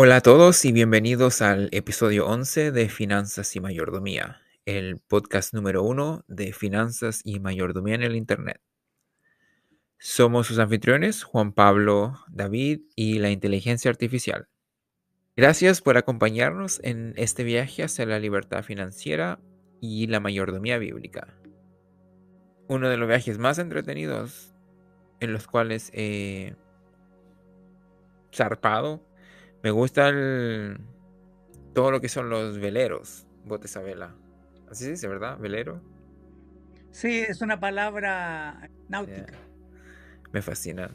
Hola a todos y bienvenidos al episodio 11 de Finanzas y Mayordomía, el podcast número uno de Finanzas y Mayordomía en el Internet. Somos sus anfitriones, Juan Pablo, David y la inteligencia artificial. Gracias por acompañarnos en este viaje hacia la libertad financiera y la mayordomía bíblica. Uno de los viajes más entretenidos en los cuales he zarpado. Me gusta todo lo que son los veleros, botes a vela. Así se dice, ¿verdad? Velero. Sí, es una palabra náutica. Me fascina.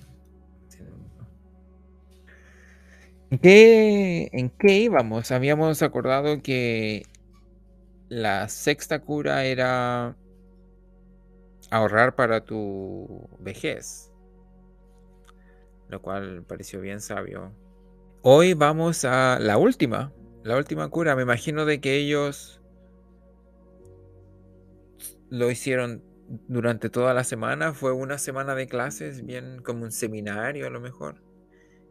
¿En qué, ¿En qué íbamos? Habíamos acordado que la sexta cura era ahorrar para tu vejez, lo cual pareció bien sabio. Hoy vamos a la última, la última cura. Me imagino de que ellos lo hicieron durante toda la semana. Fue una semana de clases, bien como un seminario a lo mejor.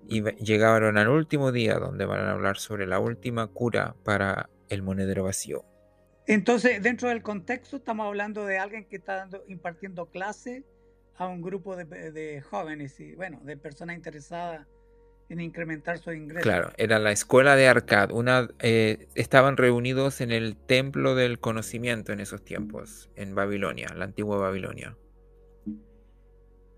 Y llegaron al último día donde van a hablar sobre la última cura para el monedero vacío. Entonces, dentro del contexto, estamos hablando de alguien que está impartiendo clase a un grupo de, jóvenes y, bueno, de personas interesadas en incrementar su ingreso. Claro, era la escuela de Arcad. Una, eh, estaban reunidos en el templo del conocimiento en esos tiempos, en Babilonia, la antigua Babilonia.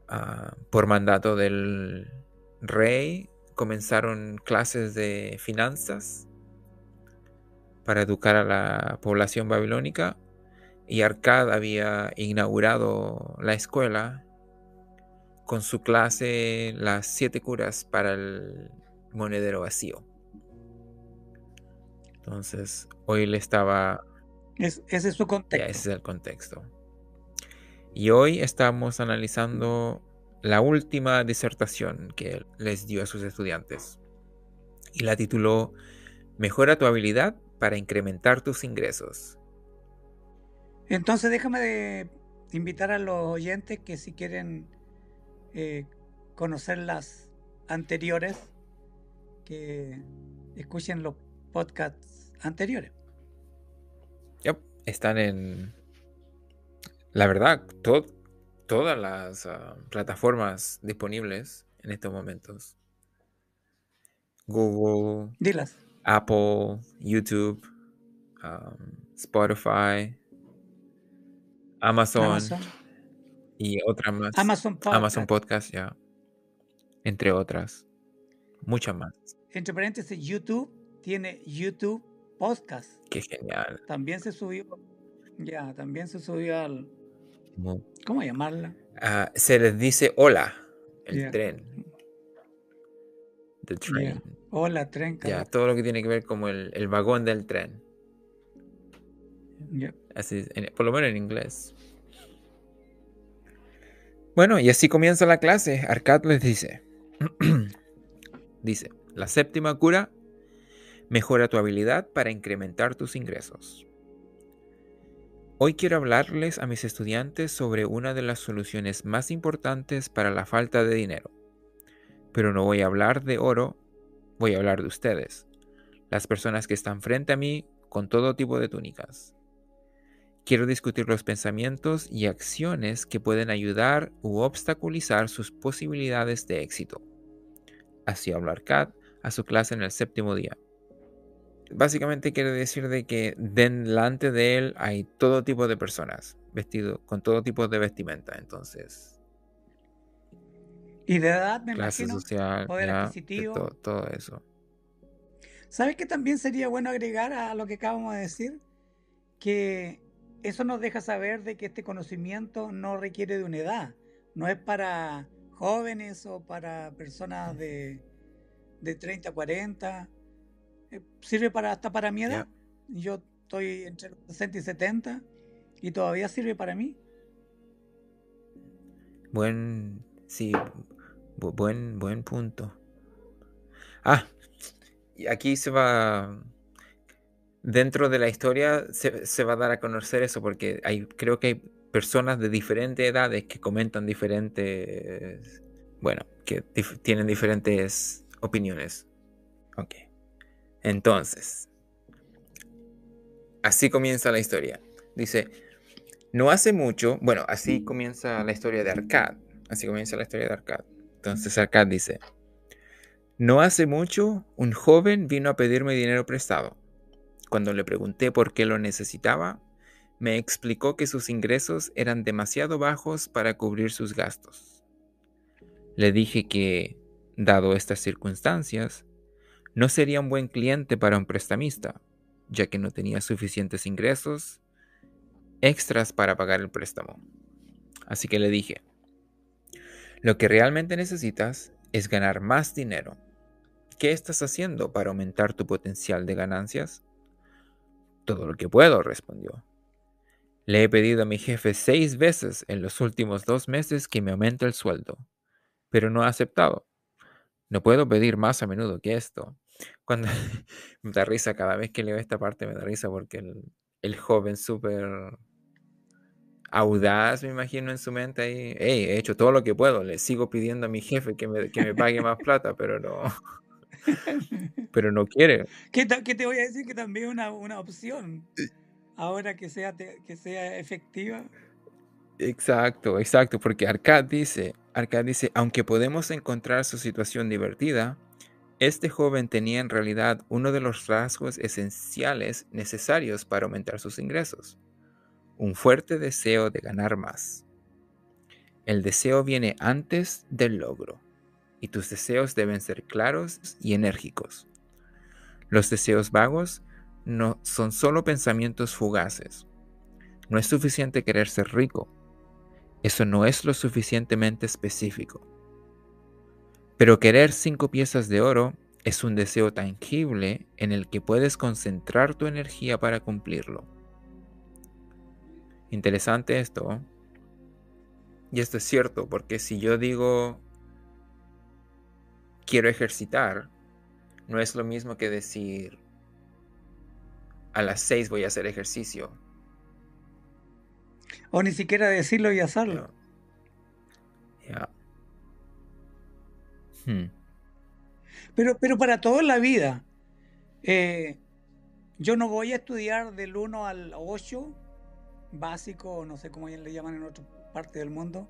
Ah, por mandato del rey, comenzaron clases de finanzas para educar a la población babilónica y Arcad había inaugurado la escuela con su clase Las siete curas para el monedero vacío. Entonces, hoy le estaba... ese es su contexto. ese es el contexto. Y hoy estamos analizando la última disertación que les dio a sus estudiantes. Y la tituló Mejora tu habilidad para incrementar tus ingresos. Entonces déjame de invitar a los oyentes que si quieren eh, conocer las anteriores, que escuchen los podcasts anteriores. están en, la verdad, todas las ah, plataformas disponibles en estos momentos. Google. Dilas. Apple, YouTube, um, Spotify, Amazon, y otras más. Amazon Podcast. Amazon Podcast, ya. Entre otras. Muchas más. Entre paréntesis, YouTube tiene YouTube Podcast. Qué genial. También se subió. Ya, también se subió al. ¿Cómo llamarla? Se les dice hola, el tren. The train. Hola, tren. Ya, todo lo que tiene que ver como el, vagón del tren. Así, por lo menos en inglés. Bueno, y así comienza la clase. Arcad les dice. dice, la séptima cura mejora tu habilidad para incrementar tus ingresos. Hoy quiero hablarles a mis estudiantes sobre una de las soluciones más importantes para la falta de dinero. Pero no voy a hablar de oro voy a hablar de ustedes, las personas que están frente a mí con todo tipo de túnicas. Quiero discutir los pensamientos y acciones que pueden ayudar u obstaculizar sus posibilidades de éxito. Así hablar Kat a su clase en el séptimo día. Básicamente quiere decir de que delante de él hay todo tipo de personas, vestido con todo tipo de vestimenta, entonces y de edad, me clase social, poder adquisitivo. Todo, eso. ¿Sabes que también sería bueno agregar a lo que acabamos de decir? Que eso nos deja saber de que este conocimiento no requiere de una edad. No es para jóvenes o para personas de, de 30, 40. Eh, sirve para hasta para mi edad. Yo estoy entre los 60 y 70 y todavía sirve para mí. Buen, sí, buen, buen punto. Ah, y aquí se va. Dentro de la historia se, va a dar a conocer eso, porque hay, creo que hay personas de diferentes edades que comentan diferentes. Bueno, que tienen diferentes opiniones. Ok. Entonces, así comienza la historia. Dice, no hace mucho, bueno, así comienza la historia de Arcad. Así comienza la historia de Arcad. Entonces Arcad dice, no hace mucho un joven vino a pedirme dinero prestado. Cuando le pregunté por qué lo necesitaba, me explicó que sus ingresos eran demasiado bajos para cubrir sus gastos. Le dije que, dado estas circunstancias, no sería un buen cliente para un prestamista, ya que no tenía suficientes ingresos extras para pagar el préstamo. Así que le dije, lo que realmente necesitas es ganar más dinero. ¿Qué estás haciendo para aumentar tu potencial de ganancias? Todo lo que puedo, respondió. Le he pedido a mi jefe seis veces en los últimos dos meses que me aumente el sueldo, pero no ha aceptado. No puedo pedir más a menudo que esto. Cuando me da risa cada vez que leo esta parte, me da risa porque el, el joven súper audaz, me imagino en su mente ahí, hey, he hecho todo lo que puedo, le sigo pidiendo a mi jefe que me, que me pague más plata, pero no, pero no quiere. ¿Qué, te voy a decir? Que también una, una opción, ahora que sea, que sea efectiva. Exacto, exacto, porque Arcad dice, Arcad dice, aunque podemos encontrar su situación divertida, este joven tenía en realidad uno de los rasgos esenciales necesarios para aumentar sus ingresos un fuerte deseo de ganar más. El deseo viene antes del logro, y tus deseos deben ser claros y enérgicos. Los deseos vagos no son solo pensamientos fugaces. No es suficiente querer ser rico. Eso no es lo suficientemente específico. Pero querer cinco piezas de oro es un deseo tangible en el que puedes concentrar tu energía para cumplirlo. Interesante esto. Y esto es cierto, porque si yo digo quiero ejercitar, no es lo mismo que decir a las 6 voy a hacer ejercicio. O ni siquiera decirlo y hacerlo. Hmm. Pero, pero para toda la vida, eh, yo no voy a estudiar del 1 al 8 básico, no sé cómo le llaman en otra parte del mundo.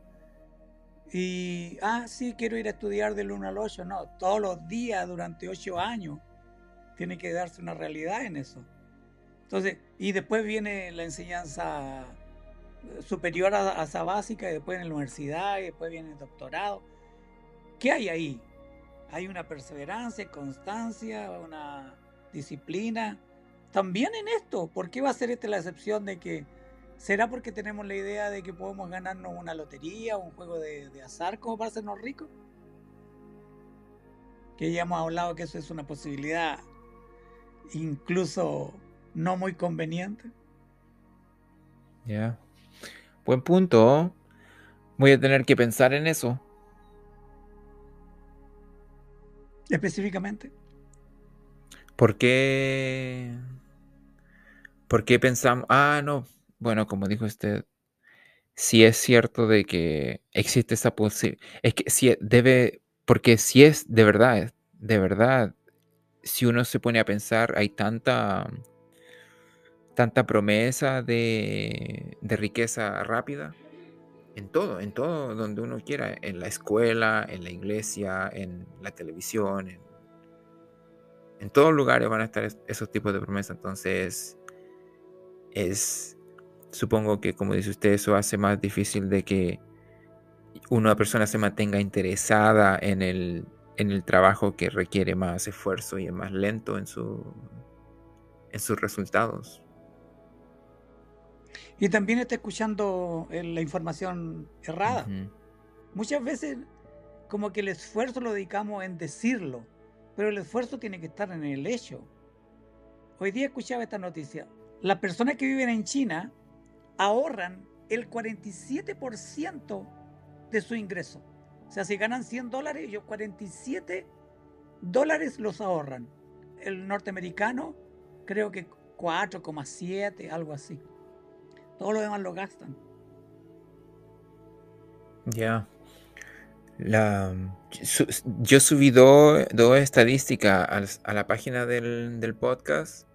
Y, ah, sí, quiero ir a estudiar del 1 al 8. No, todos los días durante 8 años tiene que darse una realidad en eso. Entonces, y después viene la enseñanza superior a, esa básica, y después en la universidad, y después viene el doctorado. ¿Qué hay ahí? Hay una perseverancia, constancia, una disciplina. También en esto, ¿por qué va a ser esta la excepción de que ¿Será porque tenemos la idea de que podemos ganarnos una lotería o un juego de, azar como para hacernos ricos? Que ya hemos hablado que eso es una posibilidad incluso no muy conveniente. Ya. Buen punto. Voy a tener que pensar en eso. Específicamente. ¿Por qué? ¿Por qué pensamos? Ah, no bueno, como dijo usted, si es cierto de que existe esa posibilidad, es que si debe, porque si es de verdad, de verdad, si uno se pone a pensar, hay tanta, tanta promesa de, de riqueza rápida en todo, en todo donde uno quiera, en la escuela, en la iglesia, en la televisión, en, en todos lugares van a estar esos tipos de promesas. Entonces, es, Supongo que, como dice usted, eso hace más difícil de que una persona se mantenga interesada en el, en el trabajo que requiere más esfuerzo y es más lento en, su, en sus resultados. Y también está escuchando eh, la información errada. Muchas veces como que el esfuerzo lo dedicamos en decirlo, pero el esfuerzo tiene que estar en el hecho. Hoy día escuchaba esta noticia. Las personas que viven en China ahorran el 47% de su ingreso. O sea, si ganan 100 dólares, ellos 47 dólares los ahorran. El norteamericano creo que 4,7, algo así. Todo lo demás lo gastan. Ya. La, yo subí dos estadísticas a la página del, del podcast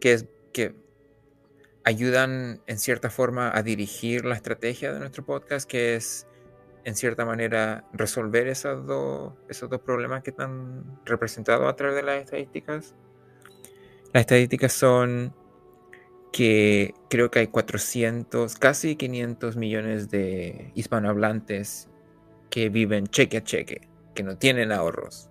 que, es, que ayudan en cierta forma a dirigir la estrategia de nuestro podcast, que es en cierta manera resolver esos dos, esos dos problemas que están representados a través de las estadísticas. Las estadísticas son que creo que hay 400, casi 500 millones de hispanohablantes que viven cheque a cheque, que no tienen ahorros.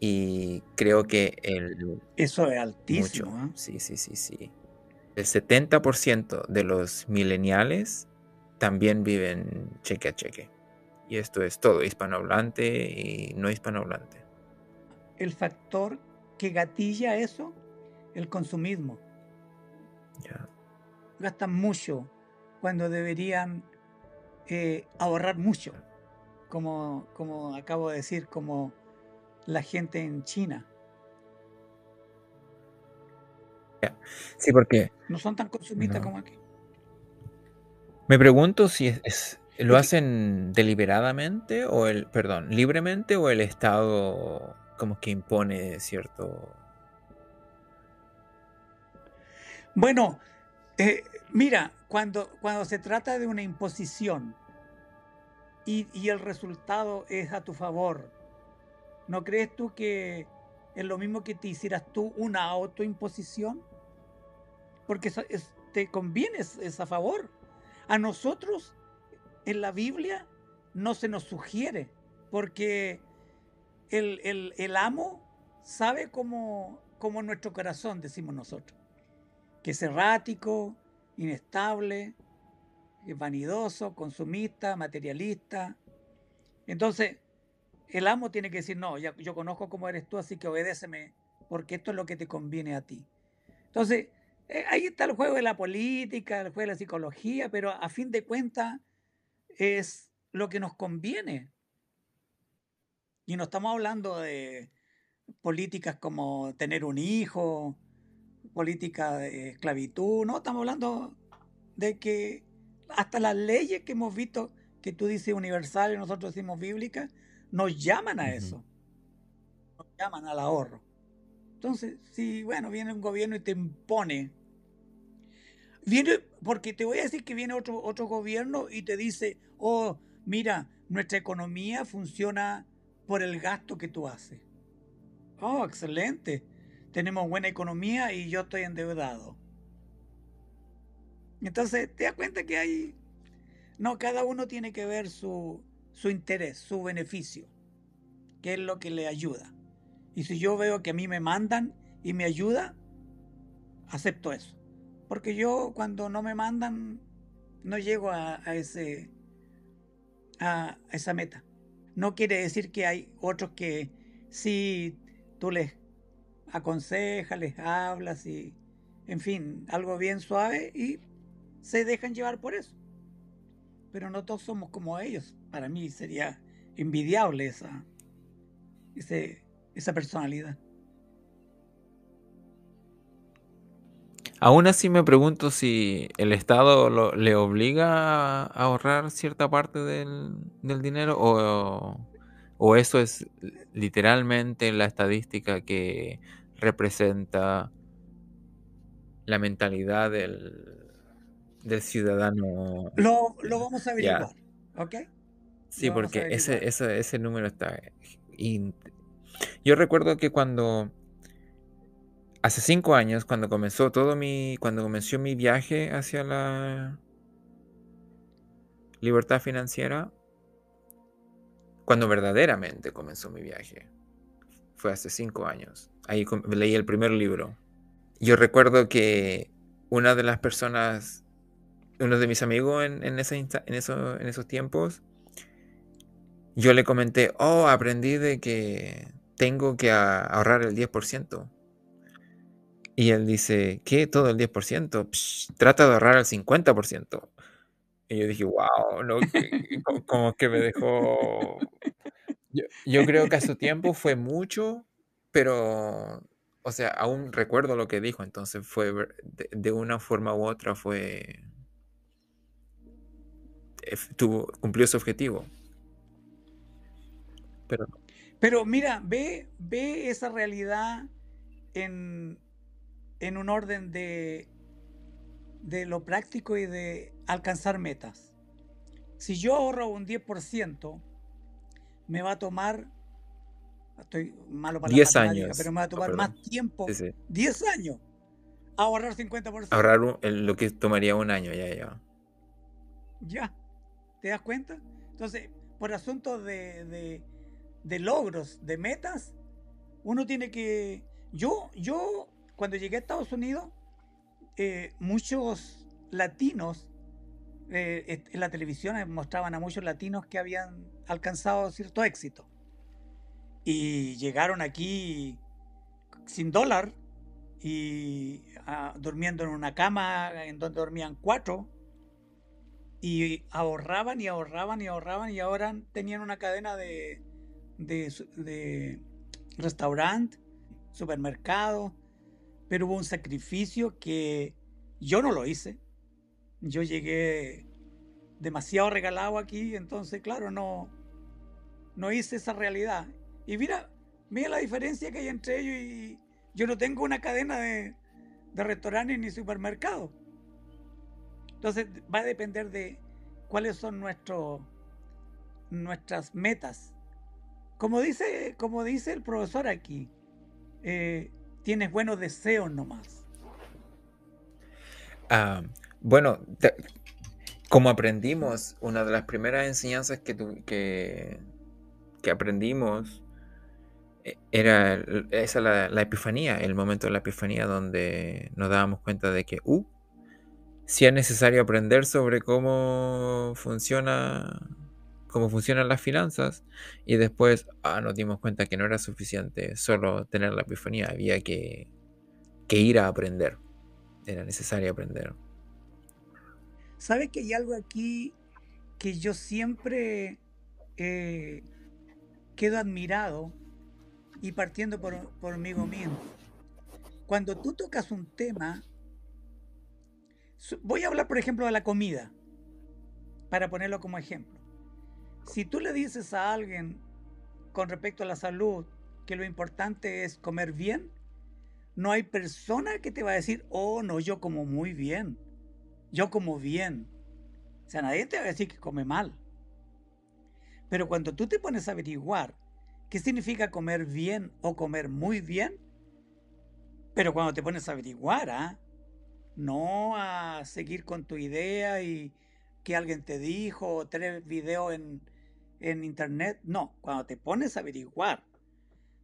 Y creo que el... Eso es Mucho. altísimo. ¿eh? Sí, sí, sí, sí. El 70% de los millennials también viven cheque a cheque. Y esto es todo, hispanohablante y no hispanohablante. El factor que gatilla eso, el consumismo. Ya. Gastan mucho cuando deberían eh, ahorrar mucho. Como, como acabo de decir, como la gente en China. Sí, porque No son tan consumistas No. como aquí. me pregunto si es, es- lo hacen deliberadamente o el, perdón, libremente o el Estado como que impone cierto... Bueno, eh, mira, cuando, cuando se trata de una imposición y, y el resultado es a tu favor, ¿no crees tú que es lo mismo que te hicieras tú una autoimposición? Porque te conviene, es, a favor. A nosotros en la Biblia no se nos sugiere, porque el, el- amo sabe cómo, cómo es nuestro corazón, decimos nosotros que es errático, inestable, es vanidoso, consumista, materialista. Entonces, el amo tiene que decir, no, yo conozco cómo eres tú, así que obedéceme, porque esto es lo que te conviene a ti. Entonces, eh, ahí está el juego de la política, el juego de la psicología, pero a fin de cuentas es lo que nos conviene. Y no estamos hablando de políticas como tener un hijo, política de esclavitud, no, estamos hablando de que hasta las leyes que hemos visto, que tú dices universales, nosotros decimos bíblicas, nos llaman a eso, nos llaman al ahorro. Entonces, si, bueno, viene un gobierno y te impone, viene, porque te voy a decir que viene otro, otro gobierno y te dice, oh, mira, nuestra economía funciona por el gasto que tú haces. Oh, excelente. Tenemos buena economía y yo estoy endeudado. Entonces, te das cuenta que hay... No, cada uno tiene que ver su, su interés, su beneficio, que es lo que le ayuda. Y si yo veo que a mí me mandan y me ayuda, acepto eso. Porque yo cuando no me mandan, no llego a, ese, a esa meta. No quiere decir que hay otros que sí tú les aconsejas, les hablas y, en fin, algo bien suave y se dejan llevar por eso. Pero no todos somos como ellos. Para mí sería envidiable esa, ese, esa personalidad. Aún así me pregunto si el Estado lo- le obliga a ahorrar cierta parte del, del dinero o, o eso es literalmente la estadística que representa la mentalidad del, del ciudadano. Lo, lo vamos a averiguar, ¿ok? Sí, porque ese, ese, ese número está... in- Yo recuerdo que cuando... Hace cinco años, cuando comenzó todo mi... Cuando comenzó mi viaje hacia la libertad financiera, cuando verdaderamente comenzó mi viaje, fue hace cinco años. Ahí leí el primer libro. Yo recuerdo que una de las personas, uno de mis amigos en, en, esa insta- en, eso- en esos tiempos, yo le comenté, oh, aprendí de que tengo que ahorrar el 10%. Y él dice, ¿qué? ¿Todo el 10%? Psh, trata de ahorrar el 50%. Y yo dije, wow, no, como, que me dejó... Yo, creo que a su tiempo fue mucho, pero, o sea, aún recuerdo lo que dijo, entonces fue, de una forma u otra fue, eh, tuvo, cumplió su objetivo. pero Pero mira, ve, ve esa realidad en, en un orden de, de lo práctico y de alcanzar metas. Si yo ahorro un 10%, me va a tomar, estoy malo para la 10 matemática, años. pero me va a tomar más tiempo, Sí, sí. 10 años, ahorrar 50%. Ahorrar un- lo que tomaría un año, ya, ya. Ya, ¿te das cuenta? Entonces, por asuntos de, de- de logros, de metas, uno tiene que... Yo, yo cuando llegué a Estados Unidos, eh, muchos latinos, eh, en la televisión mostraban a muchos latinos que habían alcanzado cierto éxito. Y llegaron aquí sin dólar y ah, durmiendo en una cama en donde dormían cuatro y ahorraban y ahorraban y ahorraban y ahora tenían una cadena de, de, de restaurante, supermercado, pero hubo un sacrificio que yo no lo hice. Yo llegué demasiado regalado aquí, entonces claro, no, no hice esa realidad. Y mira, mira la diferencia que hay entre ellos y yo no tengo una cadena de, de restaurantes ni supermercados. Entonces va a depender de cuáles son nuestros nuestras metas. Como dice, como dice el profesor aquí, eh, tienes buenos deseos nomás. Ah, bueno, como aprendimos, una de las primeras enseñanzas que, que, aprendimos eh, era esa la, la epifanía, el momento de la epifanía donde nos dábamos cuenta de que, uh, si es necesario aprender sobre cómo funciona, cómo funcionan las finanzas, y después ah, nos dimos cuenta que no era suficiente solo tener la epifanía, había que, ir a aprender, era necesario aprender. ¿Sabes que hay algo aquí que yo siempre eh, quedo admirado y partiendo por, por mí mismo? Cuando tú tocas un tema, voy a hablar por ejemplo de la comida, para ponerlo como ejemplo. Si tú le dices a alguien con respecto a la salud que lo importante es comer bien, no hay persona que te va a decir, oh, no, yo como muy bien, yo como bien. O sea, nadie te va a decir que come mal. Pero cuando tú te pones a averiguar qué significa comer bien o comer muy bien, pero cuando te pones a averiguar, ¿ah? no a seguir con tu idea y que alguien te dijo tres videos en, en internet, no, cuando te pones a averiguar,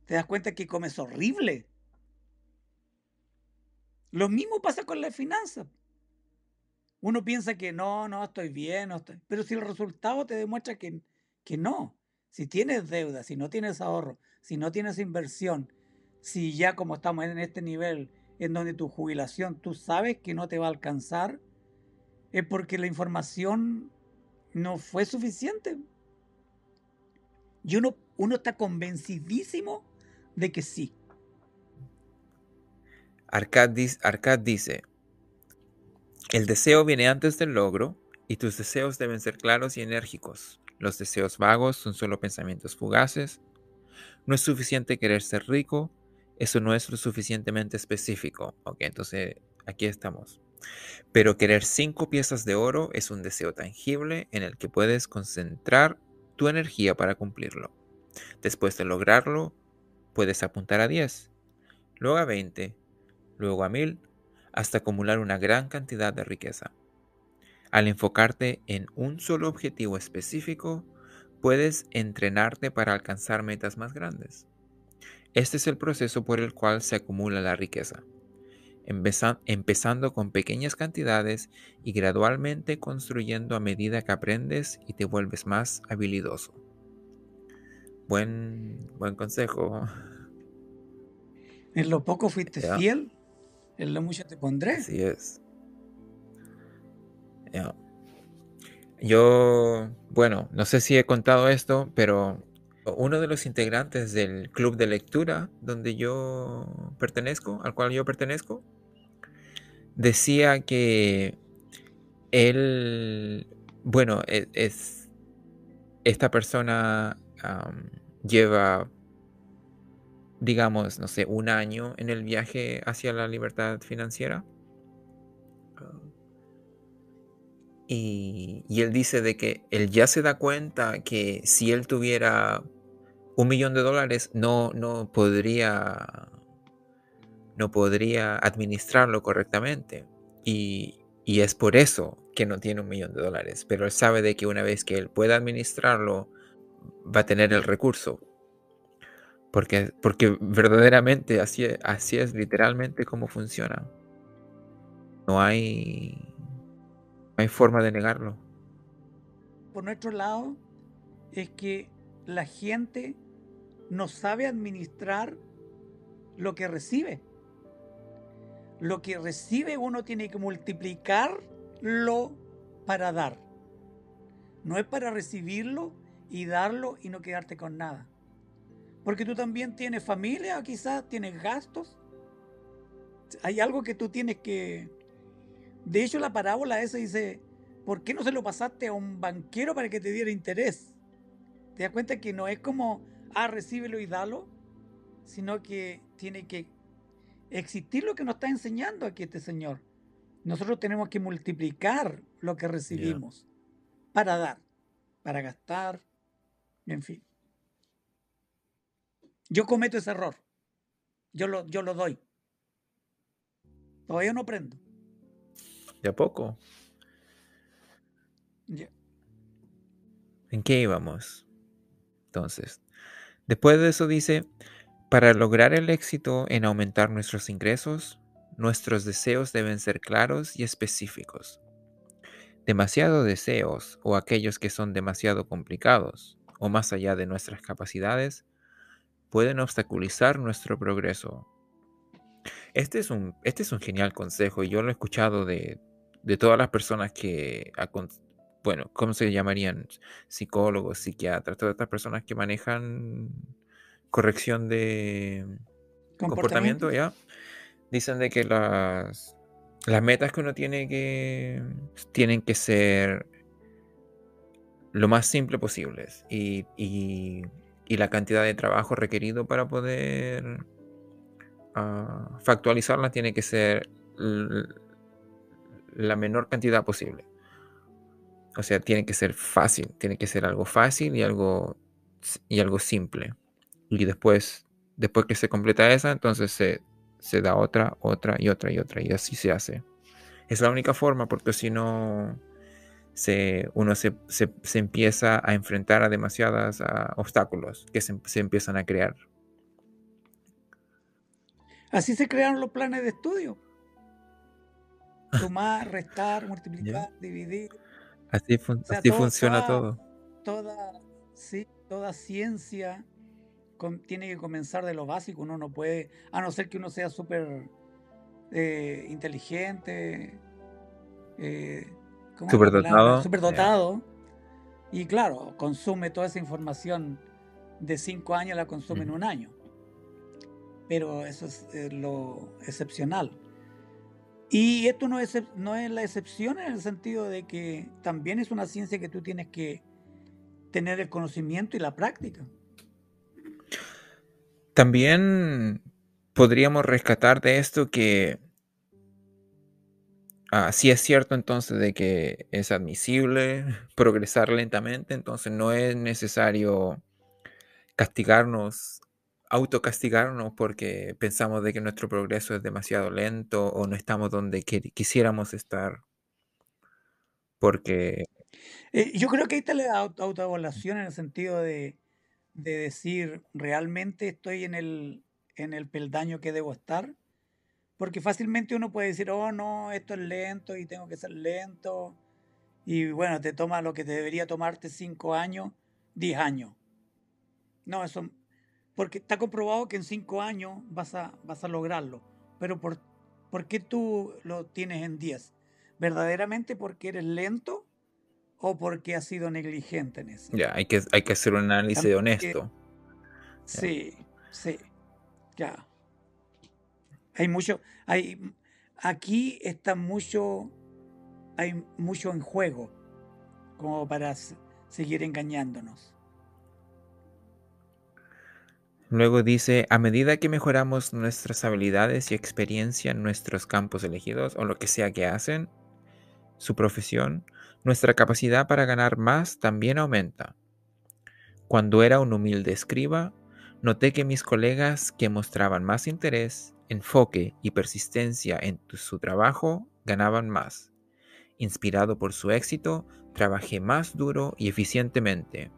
te das cuenta que comes horrible. Lo mismo pasa con las finanzas. Uno piensa que no, no, estoy bien, no estoy... pero si el resultado te demuestra que, que no, si tienes deuda, si no tienes ahorro, si no tienes inversión, si ya como estamos en este nivel en donde tu jubilación tú sabes que no te va a alcanzar, es porque la información no fue suficiente. Y uno, uno está convencidísimo de que sí. Arcad, Arcad dice, el deseo viene antes del logro y tus deseos deben ser claros y enérgicos. Los deseos vagos son solo pensamientos fugaces. No es suficiente querer ser rico, eso no es lo suficientemente específico. Ok, entonces aquí estamos. Pero querer cinco piezas de oro es un deseo tangible en el que puedes concentrar tu energía para cumplirlo. Después de lograrlo, puedes apuntar a 10, luego a 20, luego a 1000, hasta acumular una gran cantidad de riqueza. Al enfocarte en un solo objetivo específico, puedes entrenarte para alcanzar metas más grandes. Este es el proceso por el cual se acumula la riqueza, empezando con pequeñas cantidades y gradualmente construyendo a medida que aprendes y te vuelves más habilidoso. Buen, buen consejo. En lo poco fuiste fiel, en lo mucho te pondré. Así es. Yo, bueno, no sé si he contado esto, pero uno de los integrantes del club de lectura donde yo pertenezco, al cual yo pertenezco, decía que él, bueno, e- es, esta persona lleva, digamos, no sé, un año en el viaje hacia la libertad financiera. Y, y, él dice de que él ya se da cuenta que si él tuviera un millón de dólares no, no podría no podría administrarlo correctamente. Y, y es por eso que no tiene un millón de dólares. Pero él sabe de que una vez que él pueda administrarlo, va a tener el recurso. Porque, porque verdaderamente así, así es literalmente como funciona. No hay, no hay forma de negarlo. Por nuestro lado, es que la gente no sabe administrar lo que recibe. Lo que recibe uno tiene que multiplicarlo para dar. No es para recibirlo y darlo y no quedarte con nada. Porque tú también tienes familia, quizás tienes gastos. Hay algo que tú tienes que... De hecho, la parábola esa dice, ¿por qué no se lo pasaste a un banquero para que te diera interés? ¿Te das cuenta que no es como, ah, recíbelo y dalo? Sino que tiene que existir lo que nos está enseñando aquí este Señor. Nosotros tenemos que multiplicar lo que recibimos para dar, para gastar, en fin. Yo cometo ese error. Yo lo, yo lo doy. Todavía no aprendo. ¿De a poco? ¿En qué íbamos? Entonces, después de eso dice, para lograr el éxito en aumentar nuestros ingresos, nuestros deseos deben ser claros y específicos. Demasiados deseos o aquellos que son demasiado complicados o más allá de nuestras capacidades pueden obstaculizar nuestro progreso. Este es un, este es un genial consejo y yo lo he escuchado de, de todas las personas que, bueno, ¿cómo se llamarían? Psicólogos, psiquiatras, todas estas personas que manejan corrección de comportamiento, ya. Dicen de que las, las metas que uno tiene que tienen que ser lo más simple posibles y, y, la cantidad de trabajo requerido para poder uh, factualizarla tiene que ser la menor cantidad posible. O sea, tiene que ser fácil, tiene que ser algo fácil y algo, y algo simple y después, después que se completa esa, entonces se, se da otra, otra y otra y otra y así se hace. Es la única forma porque si no, se, uno se, se, empieza a enfrentar a demasiados obstáculos que se, se, empiezan a crear. Así se crearon los planes de estudio. Sumar, restar, multiplicar, dividir. Así, así funciona todo. Toda, sí, toda ciencia tiene que comenzar de lo básico. Uno no puede, a no ser que uno sea súper eh, inteligente, eh, superdotado. dotado Y claro, consume toda esa información de cinco años, la consume en un año. Pero eso es eh, lo excepcional. Y esto no es, no es la excepción en el sentido de que también es una ciencia que tú tienes que tener el conocimiento y la práctica. También podríamos rescatar de esto que ah, si es cierto entonces de que es admisible progresar lentamente, entonces no es necesario castigarnos, autocastigarnos porque pensamos de que nuestro progreso es demasiado lento o no estamos donde quisiéramos estar. Porque... Eh, yo creo que ahí está la autoevaluación en el sentido de de decir, ¿realmente estoy en el, en el peldaño que debo estar? Porque fácilmente uno puede decir, oh no, esto es lento y tengo que ser lento. Y bueno, te toma lo que te debería tomarte cinco años, diez años. No, eso, porque está comprobado que en cinco años vas a, vas a lograrlo. Pero por, ¿por qué tú lo tienes en diez? ¿Verdaderamente porque eres lento o porque ha sido negligente en eso. Ya, hay que, hay que hacer un análisis honesto. sí, sí, ya. Hay mucho, hay, aquí está mucho, hay mucho en juego como para seguir engañándonos. Luego dice, a medida que mejoramos nuestras habilidades y experiencia en nuestros campos elegidos o lo que sea que hacen, su profesión, nuestra capacidad para ganar más también aumenta. Cuando era un humilde escriba, noté que mis colegas que mostraban más interés, enfoque y persistencia en su trabajo ganaban más. Inspirado por su éxito, trabajé más duro y eficientemente,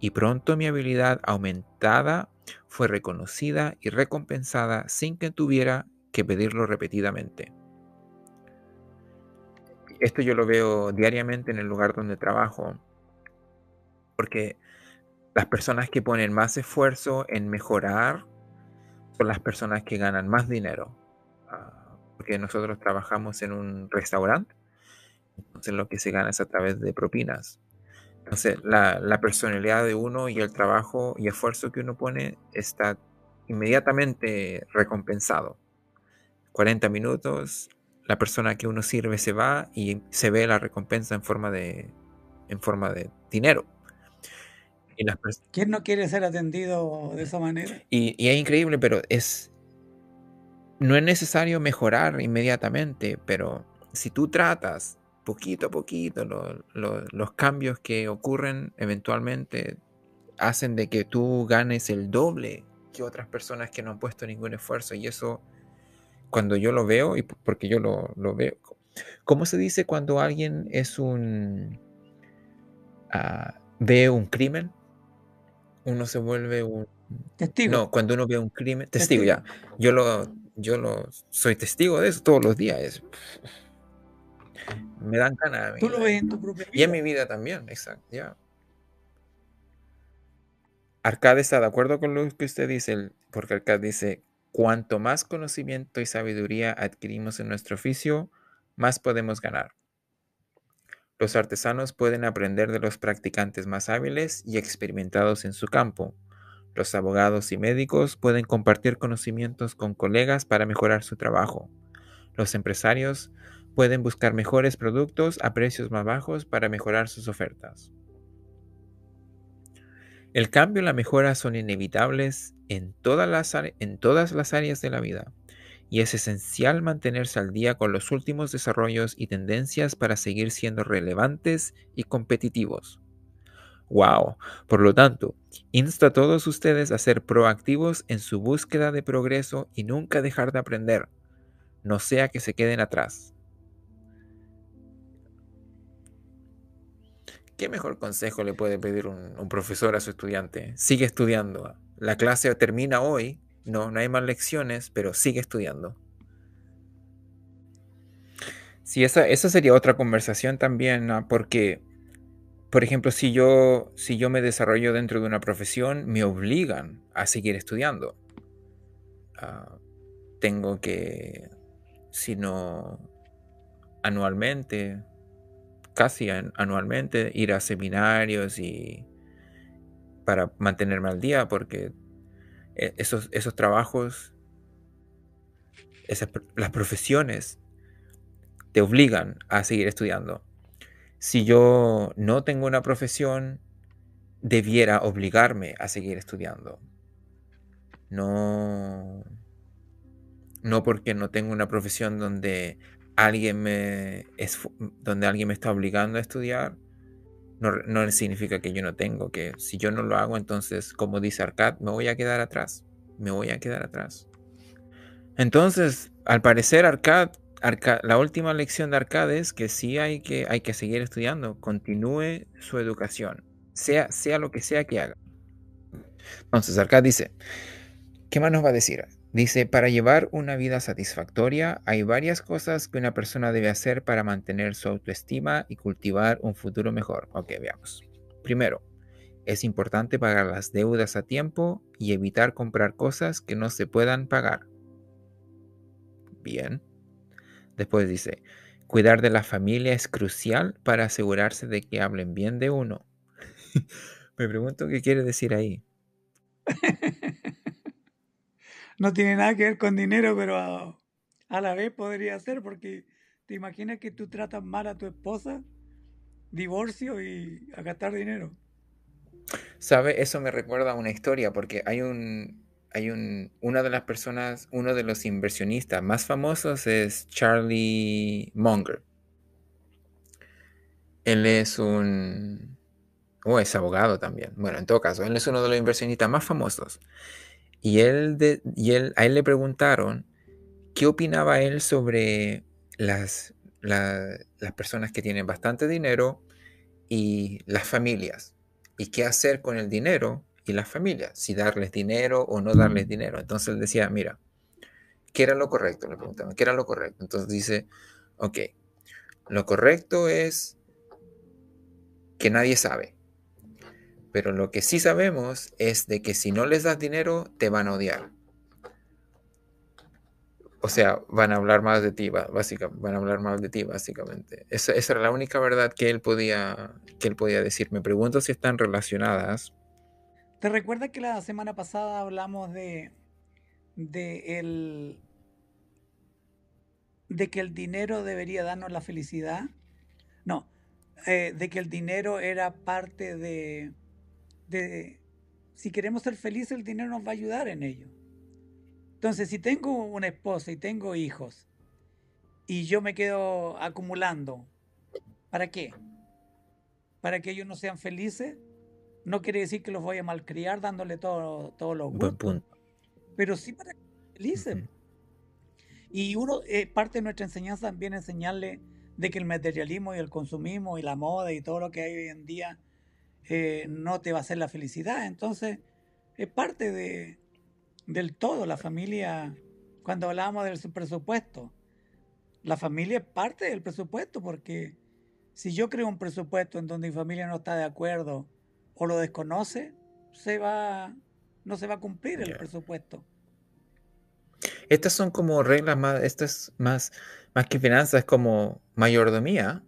y pronto mi habilidad aumentada fue reconocida y recompensada sin que tuviera que pedirlo repetidamente. Esto yo lo veo diariamente en el lugar donde trabajo, porque las personas que ponen más esfuerzo en mejorar son las personas que ganan más dinero. Ah, porque nosotros trabajamos en un restaurante, entonces lo que se gana es a través de propinas. Entonces, la, la, personalidad de uno y el trabajo y esfuerzo que uno pone está inmediatamente recompensado. 40 minutos, la persona que uno sirve se va y se ve la recompensa en forma de, en forma de dinero. Y las ¿Quién no quiere ser atendido de esa manera? Y, y, es increíble, pero es. No es necesario mejorar inmediatamente, pero si tú tratas poquito a poquito, los cambios que ocurren eventualmente hacen de que tú ganes el doble que otras personas que no han puesto ningún esfuerzo. Y eso, cuando yo lo veo, y porque yo lo, veo, ¿cómo se dice cuando alguien es un... Uh, ve un crimen? Uno se vuelve un... Testigo. No, cuando uno ve un crimen, testigo, ya. Yo lo, yo lo soy testigo de eso todos los días me dan ganas. Tú lo ves en tu propia vida. Y en mi vida también, exacto, ya. Arcade está de acuerdo con lo que usted dice, porque Arcade dice, cuanto más conocimiento y sabiduría adquirimos en nuestro oficio, más podemos ganar. Los artesanos pueden aprender de los practicantes más hábiles y experimentados en su campo. Los abogados y médicos pueden compartir conocimientos con colegas para mejorar su trabajo. Los empresarios pueden buscar mejores productos a precios más bajos para mejorar sus ofertas. El cambio y la mejora son inevitables en todas, las, en todas las áreas de la vida y es esencial mantenerse al día con los últimos desarrollos y tendencias para seguir siendo relevantes y competitivos. ¡Wow! Por lo tanto, insto a todos ustedes a ser proactivos en su búsqueda de progreso y nunca dejar de aprender, no sea que se queden atrás. ¿Qué mejor consejo le puede pedir un, profesor a su estudiante? Sigue estudiando. La clase termina hoy, no, no hay más lecciones, pero sigue estudiando. Sí, esa, esa sería otra conversación también, porque, por ejemplo, si yo, si yo me desarrollo dentro de una profesión, me obligan a seguir estudiando. Ah, tengo que, si no anualmente, casi anualmente ir a seminarios y para mantenerme al día porque e, esos, esos trabajos, las profesiones te obligan a seguir estudiando. Si yo no tengo una profesión, debiera obligarme a seguir estudiando. No, no porque no tengo una profesión donde alguien me es, donde alguien me está obligando a estudiar, no, significa que yo no tengo, que si yo no lo hago, entonces, como dice Arcad, me voy a quedar atrás, me voy a quedar atrás. Entonces, al parecer, Arcad, la última lección de Arcad es que sí hay que, hay que seguir estudiando, continúe su educación, sea, sea lo que sea que haga. Entonces, Arcad dice, ¿qué más nos va a decir? Dice, para llevar una vida satisfactoria hay varias cosas que una persona debe hacer para mantener su autoestima y cultivar un futuro mejor. Ok, veamos. Primero, es importante pagar las deudas a tiempo y evitar comprar cosas que no se puedan pagar. Bien. Después dice, cuidar de la familia es crucial para asegurarse de que hablen bien de uno. Me pregunto qué quiere decir ahí. no tiene nada que ver con dinero, pero a, la vez podría ser, porque te imaginas que tú tratas mal a tu esposa, divorcio y a gastar dinero. ¿Sabe? Eso me recuerda a una historia porque hay un, hay un, una de las personas, uno de los inversionistas más famosos es Charlie Munger. Él es un, o oh, es abogado también. Bueno, en todo caso, él es uno de los inversionistas más famosos. Y él, de, y él a él le preguntaron qué opinaba él sobre las, las personas que tienen bastante dinero y las familias y qué hacer con el dinero y las familias, si darles dinero o no darles dinero. Entonces él decía, mira, ¿qué era lo correcto? Le preguntaban, ¿qué era lo correcto? Entonces dice, ok, lo correcto es que nadie sabe. Pero lo que sí sabemos es de que si no les das dinero, te van a odiar. O sea, van a hablar más de ti, básicamente, van a hablar más de ti, básicamente. Esa, era la única verdad que él podía, que él podía decir. Me pregunto si están relacionadas. ¿Te recuerdas que la semana pasada hablamos de, de el, de que el dinero debería darnos la felicidad? No, eh, de que el dinero era parte de, de, si queremos ser felices, el dinero nos va a ayudar en ello. Entonces, si tengo una esposa y tengo hijos y yo me quedo acumulando, ¿para qué? ¿Para que ellos no sean felices? No quiere decir que los voy a malcriar dándole todos todo los gustos. Pero sí para que sean felices. Y uno, eh, parte de nuestra enseñanza también enseñarle de que el materialismo y el consumismo y la moda y todo lo que hay hoy en día eh, no te va a hacer la felicidad. Entonces, es parte de, del todo. La familia, cuando hablábamos del presupuesto, la familia es parte del presupuesto porque si yo creo un presupuesto en donde mi familia no está de acuerdo o lo desconoce, se va, no se va a cumplir el presupuesto. Estas son como reglas más, estas más, más que finanzas, como mayordomía.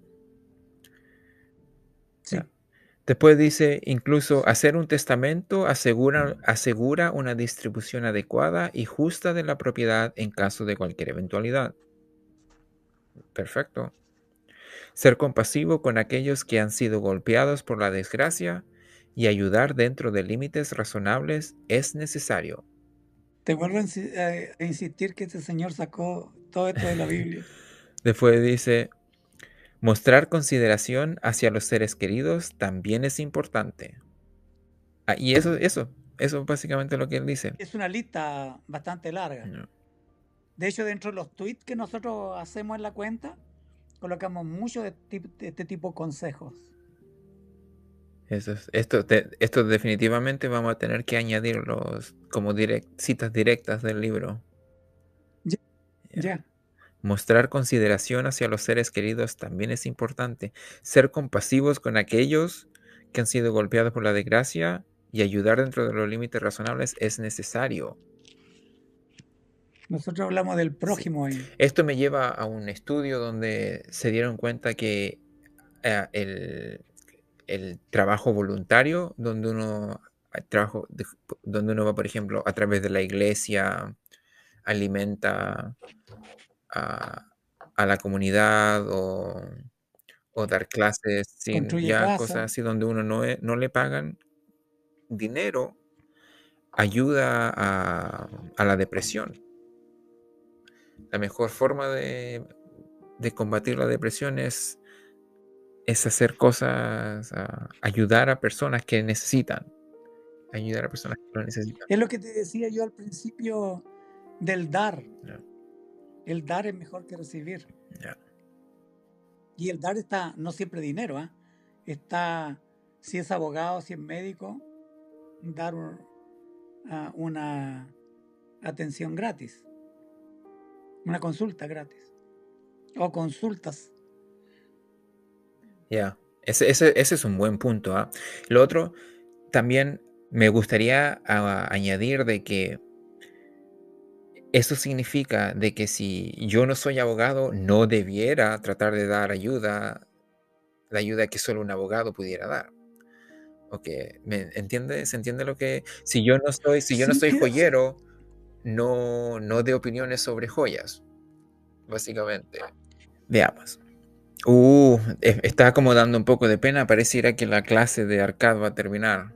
Después dice, incluso hacer un testamento asegura, asegura una distribución adecuada y justa de la propiedad en caso de cualquier eventualidad. Perfecto. Ser compasivo con aquellos que han sido golpeados por la desgracia y ayudar dentro de límites razonables es necesario. Te vuelvo a insistir que este señor sacó todo esto de la Biblia. Después dice, Mostrar consideración hacia los seres queridos también es importante. Ah, y eso, eso, eso es básicamente lo que él dice. Es una lista bastante larga. De hecho, dentro de los tweets que nosotros hacemos en la cuenta, colocamos mucho de, este tipo de consejos. Eso esto, esto definitivamente vamos a tener que añadirlos como citas directas del libro. Ya. Mostrar consideración hacia los seres queridos también es importante. Ser compasivos con aquellos que han sido golpeados por la desgracia y ayudar dentro de los límites razonables es necesario. Nosotros hablamos del prójimo ahí. Esto me lleva a un estudio donde se dieron cuenta que eh, el, el, trabajo voluntario, donde uno, trabajo donde uno va, por ejemplo, a través de la iglesia, alimenta a, la comunidad o, dar clases sin ya cosas así donde uno no, e, no le pagan dinero ayuda a, la depresión. La mejor forma de, combatir la depresión es, es hacer cosas, ayudar a personas que necesitan. Ayudar a personas que lo necesitan. Es lo que te decía yo al principio del dar. El dar es mejor que recibir. Y el dar está, no siempre dinero, ¿ah? está, si es abogado, si es médico, dar ah, una atención gratis, una consulta gratis, o consultas. Ya, ese, ese, es un buen punto. ¿ah? Lo otro, también me gustaría añadir de que eso significa de que si yo no soy abogado, no debiera tratar de dar ayuda, la ayuda que solo un abogado pudiera dar. Ok, ¿me entiende? ¿Se entiende lo que? Si yo no soy, si yo no soy joyero, no, no de opiniones sobre joyas, básicamente. Veamos. Uh, está como dando un poco de pena. Pareciera que la clase de arcade va a terminar.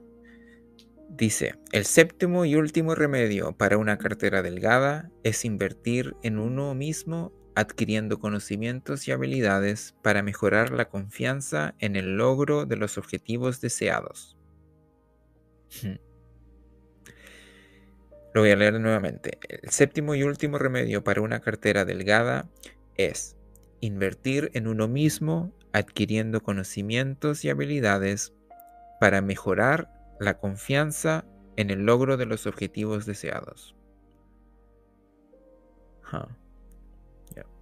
Dice, el séptimo y último remedio para una cartera delgada es invertir en uno mismo adquiriendo conocimientos y habilidades para mejorar la confianza en el logro de los objetivos deseados. Lo voy a leer nuevamente. El séptimo y último remedio para una cartera delgada es invertir en uno mismo adquiriendo conocimientos y habilidades para mejorar la confianza en el logro de los objetivos deseados.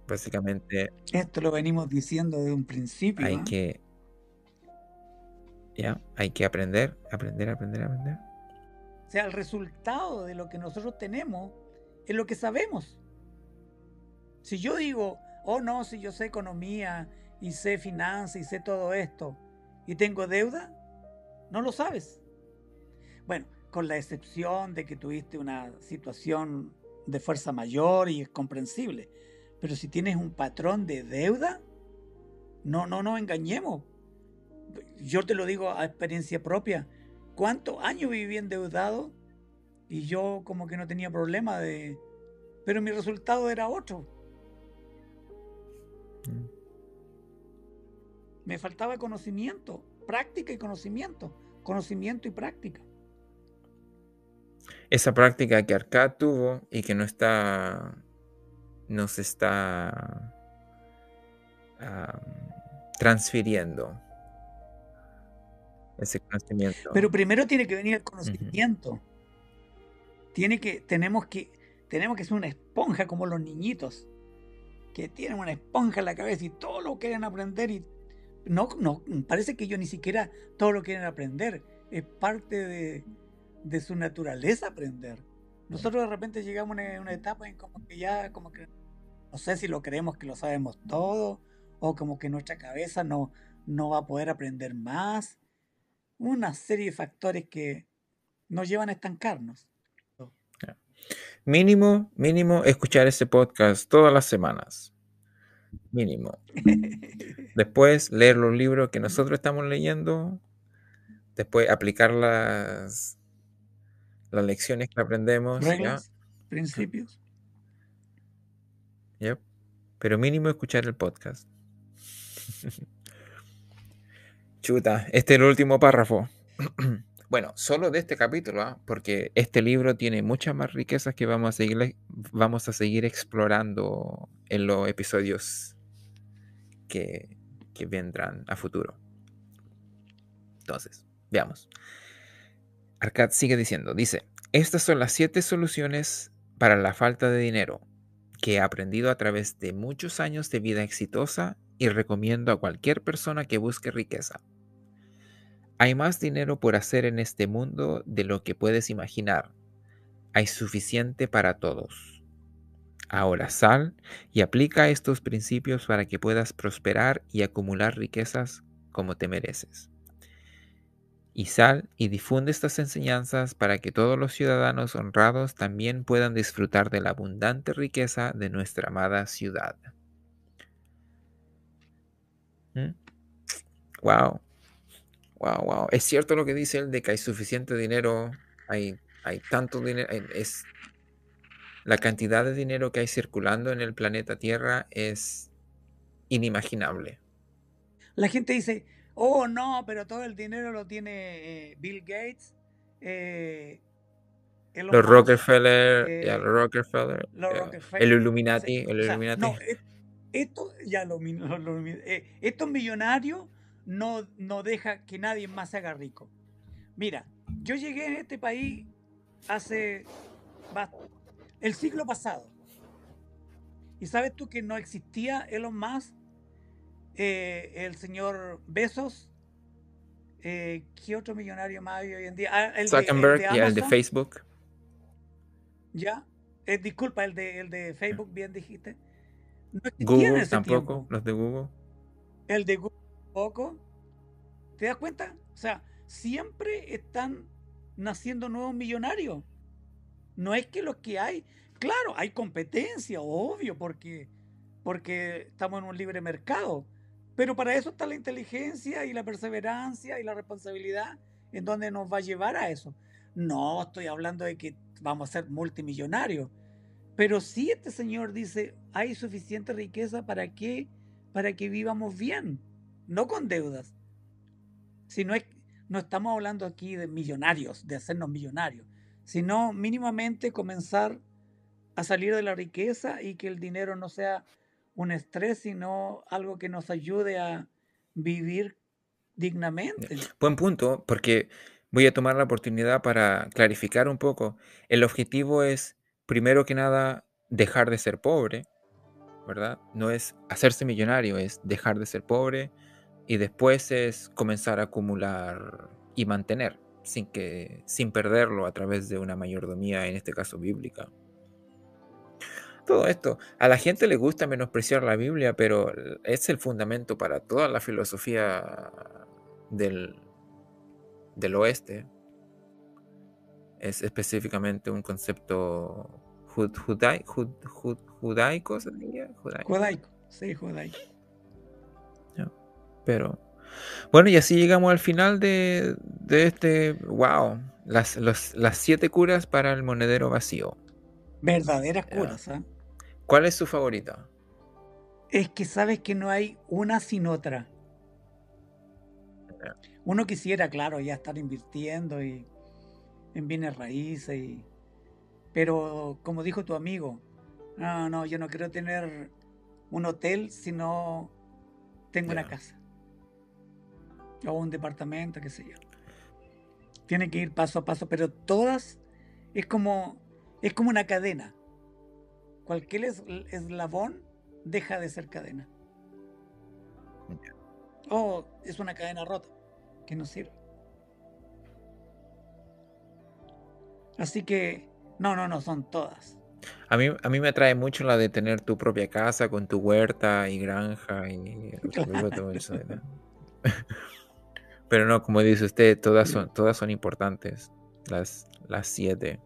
Básicamente. Esto lo venimos diciendo desde un principio. Hay que. Ya, hay que aprender, aprender, aprender, aprender. O sea, el resultado de lo que nosotros tenemos es lo que sabemos. Si yo digo, oh no, si yo sé economía y sé finanzas y sé todo esto y tengo deuda, no lo sabes. Bueno, con la excepción de que tuviste una situación de fuerza mayor y es comprensible. Pero si tienes un patrón de deuda, no, no nos engañemos. Yo te lo digo a experiencia propia. ¿Cuántos años viví endeudado? Y yo como que no tenía problema de... Pero mi resultado era otro. Mm. Me faltaba conocimiento, práctica y conocimiento. Conocimiento y práctica. Esa práctica que Arcad tuvo y que no está nos está transfiriendo ese conocimiento. Pero primero tiene que venir el conocimiento. Tiene que, tenemos que, tenemos que ser una esponja como los niñitos, que tienen una esponja en la cabeza y todo lo quieren aprender y no, no, parece que ellos ni siquiera todo lo quieren aprender. Es parte de, de su naturaleza aprender. Nosotros de repente llegamos a una etapa en como que ya, como que, no sé si lo creemos que lo sabemos todo, o como que nuestra cabeza no, no va a poder aprender más. Una serie de factores que nos llevan a estancarnos. Mínimo, mínimo escuchar ese podcast todas las semanas. Mínimo. Después leer los libros que nosotros estamos leyendo. Después aplicar las, las lecciones que aprendemos. Reglas, principios. Pero mínimo escuchar el podcast. Chuta, este es el último párrafo. bueno, solo de este capítulo, ¿ah? porque este libro tiene muchas más riquezas que vamos a seguir, vamos a seguir explorando en los episodios que, que vendrán a futuro. Entonces, veamos. Arcad sigue diciendo, dice, estas son las siete soluciones para la falta de dinero que he aprendido a través de muchos años de vida exitosa y recomiendo a cualquier persona que busque riqueza. Hay más dinero por hacer en este mundo de lo que puedes imaginar. Hay suficiente para todos. Ahora sal y aplica estos principios para que puedas prosperar y acumular riquezas como te mereces y sal y difunde estas enseñanzas para que todos los ciudadanos honrados también puedan disfrutar de la abundante riqueza de nuestra amada ciudad. Wow. Wow, wow. Es cierto lo que dice él de que hay suficiente dinero, hay, hay tanto dinero, es la cantidad de dinero que hay circulando en el planeta Tierra es inimaginable. La gente dice, oh no, pero todo el dinero lo tiene eh, Bill Gates. Eh, los Rockefeller, eh, los Rockefeller, el Illuminati, el Illuminati. no, esto ya lo, estos millonarios no, no deja que nadie más se haga rico. Mira, yo llegué en este país hace el siglo pasado. Y sabes tú que no existía Elon Musk eh, el señor Besos. Eh, ¿Qué otro millonario más hay hoy en día? Ah, el Zuckerberg, de, el de Facebook. Ya. Eh, disculpa, el de, el de Facebook, bien dijiste. Google tampoco, los de Google. El de Google tampoco. ¿Te das cuenta? O sea, siempre están naciendo nuevos millonarios. No es que los que hay, claro, hay competencia, obvio, porque, porque estamos en un libre mercado. Pero para eso está la inteligencia y la perseverancia y la responsabilidad en donde nos va a llevar a eso. No estoy hablando de que vamos a ser multimillonarios. Pero sí este señor dice, hay suficiente riqueza para que, para que vivamos bien, no con deudas. Si no, no estamos hablando aquí de millonarios, de hacernos millonarios, sino mínimamente comenzar a salir de la riqueza y que el dinero no sea un estrés, sino algo que nos ayude a vivir dignamente. Buen punto, porque voy a tomar la oportunidad para clarificar un poco. El objetivo es, primero que nada, dejar de ser pobre, ¿verdad? No es hacerse millonario, es dejar de ser pobre y después es comenzar a acumular y mantener sin que sin perderlo a través de una mayordomía en este caso bíblica. Todo esto, a la gente le gusta menospreciar la Biblia, pero es el fundamento para toda la filosofía del, del oeste. Es específicamente un concepto judaico, ¿se diría? Judaico. sí, judaico. Pero, bueno, y así llegamos al final de, este, wow, las, las siete curas para el monedero vacío. Verdaderas curas, ¿eh? ¿Cuál es su favorita? Es que sabes que no hay una sin otra. Uno quisiera, claro, ya estar invirtiendo y en bienes raíces, y, pero como dijo tu amigo, no, no, yo no quiero tener un hotel si no tengo una casa o un departamento, qué sé yo. Tiene que ir paso a paso, pero todas es como es como una cadena. Cualquier eslabón deja de ser cadena. O es una cadena rota que no sirve. Así que, no, no, no, son todas. A mí, a mí me atrae mucho la de tener tu propia casa con tu huerta y granja y todo eso. Pero no, como dice usted, todas son, todas son importantes, las, las siete.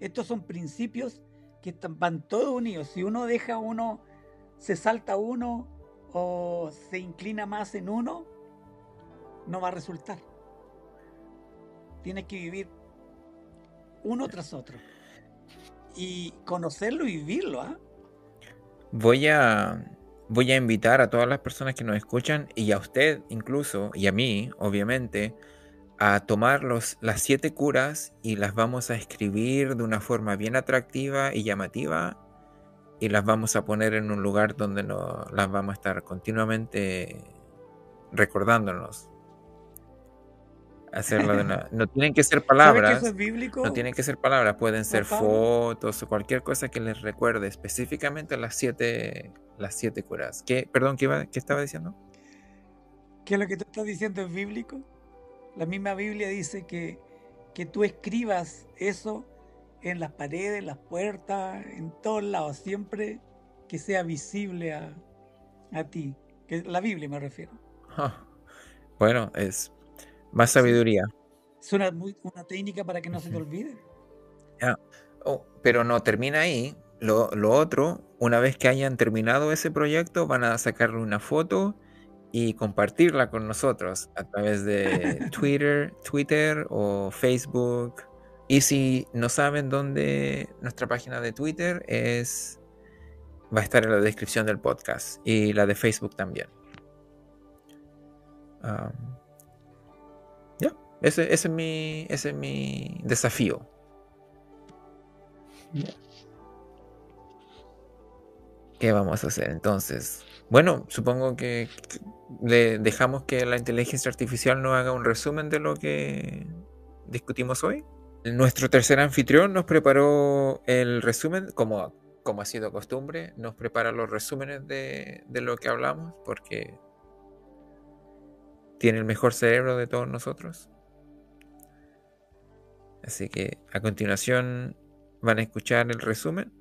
Estos son principios que van todos unidos. Si uno deja uno, se salta uno o se inclina más en uno, no va a resultar. Tienes que vivir uno tras otro. Y conocerlo y vivirlo. ¿ah? Voy a voy a invitar a todas las personas que nos escuchan y a usted incluso y a mí, obviamente, a tomar los, las siete curas y las vamos a escribir de una forma bien atractiva y llamativa y las vamos a poner en un lugar donde no, las vamos a estar continuamente recordándonos. Hacerlo de no tienen que ser palabras. No tienen que ser palabras, pueden ser fotos o cualquier cosa que les recuerde específicamente las siete, las siete curas. ¿Qué, perdón, ¿qué, iba, qué estaba diciendo? ¿Qué es lo que tú estás diciendo es bíblico? La misma Biblia dice que, que tú escribas eso en las paredes, en las puertas, en todos lados, siempre que sea visible a, ti. Que la Biblia me refiero. Ah, bueno, es más sabiduría. Es una, una técnica para que no se te olvide. Oh, pero no termina ahí. Lo, lo, otro, una vez que hayan terminado ese proyecto, van a sacarle una foto y compartirla con nosotros a través de Twitter, Twitter o Facebook. Y si no saben dónde nuestra página de Twitter es, va a estar en la descripción del podcast y la de Facebook también. ya, ese, es mi, ese es mi desafío. ¿Qué vamos a hacer entonces? Bueno, supongo que le dejamos que la inteligencia artificial nos haga un resumen de lo que discutimos hoy. Nuestro tercer anfitrión nos preparó el resumen, como, como ha sido costumbre, nos prepara los resúmenes de, de lo que hablamos, porque tiene el mejor cerebro de todos nosotros. Así que a continuación van a escuchar el resumen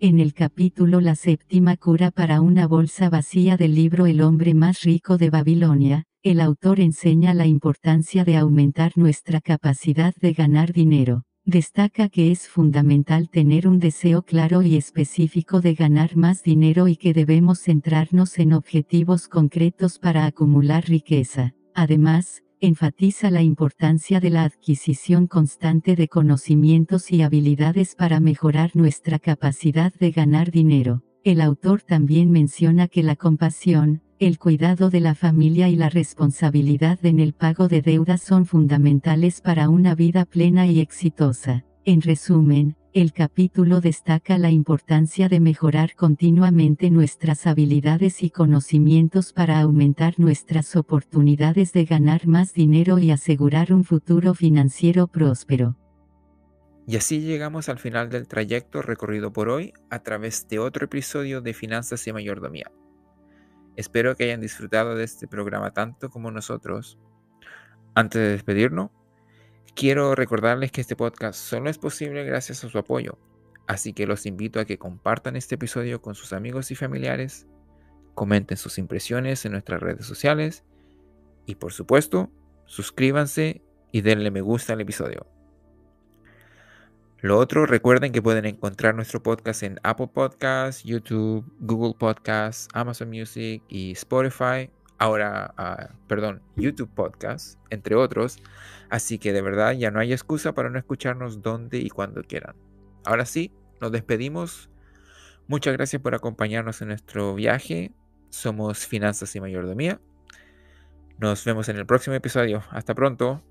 en el capítulo La séptima cura para una bolsa vacía del libro El hombre más rico de Babilonia, el autor enseña la importancia de aumentar nuestra capacidad de ganar dinero. Destaca que es fundamental tener un deseo claro y específico de ganar más dinero y que debemos centrarnos en objetivos concretos para acumular riqueza. Además, enfatiza la importancia de la adquisición constante de conocimientos y habilidades para mejorar nuestra capacidad de ganar dinero. El autor también menciona que la compasión, el cuidado de la familia y la responsabilidad en el pago de deudas son fundamentales para una vida plena y exitosa. En resumen, el capítulo destaca la importancia de mejorar continuamente nuestras habilidades y conocimientos para aumentar nuestras oportunidades de ganar más dinero y asegurar un futuro financiero próspero. Y así llegamos al final del trayecto recorrido por hoy a través de otro episodio de Finanzas y Mayordomía. Espero que hayan disfrutado de este programa tanto como nosotros. Antes de despedirnos, quiero recordarles que este podcast solo es posible gracias a su apoyo, así que los invito a que compartan este episodio con sus amigos y familiares, comenten sus impresiones en nuestras redes sociales y por supuesto, suscríbanse y denle me gusta al episodio. Lo otro, recuerden que pueden encontrar nuestro podcast en Apple Podcasts, YouTube, Google Podcasts, Amazon Music y Spotify. Ahora, ah, perdón, YouTube Podcasts, entre otros. Así que de verdad ya no hay excusa para no escucharnos donde y cuando quieran. Ahora sí, nos despedimos. Muchas gracias por acompañarnos en nuestro viaje. Somos Finanzas y Mayordomía. Nos vemos en el próximo episodio. Hasta pronto.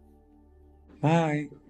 Bye.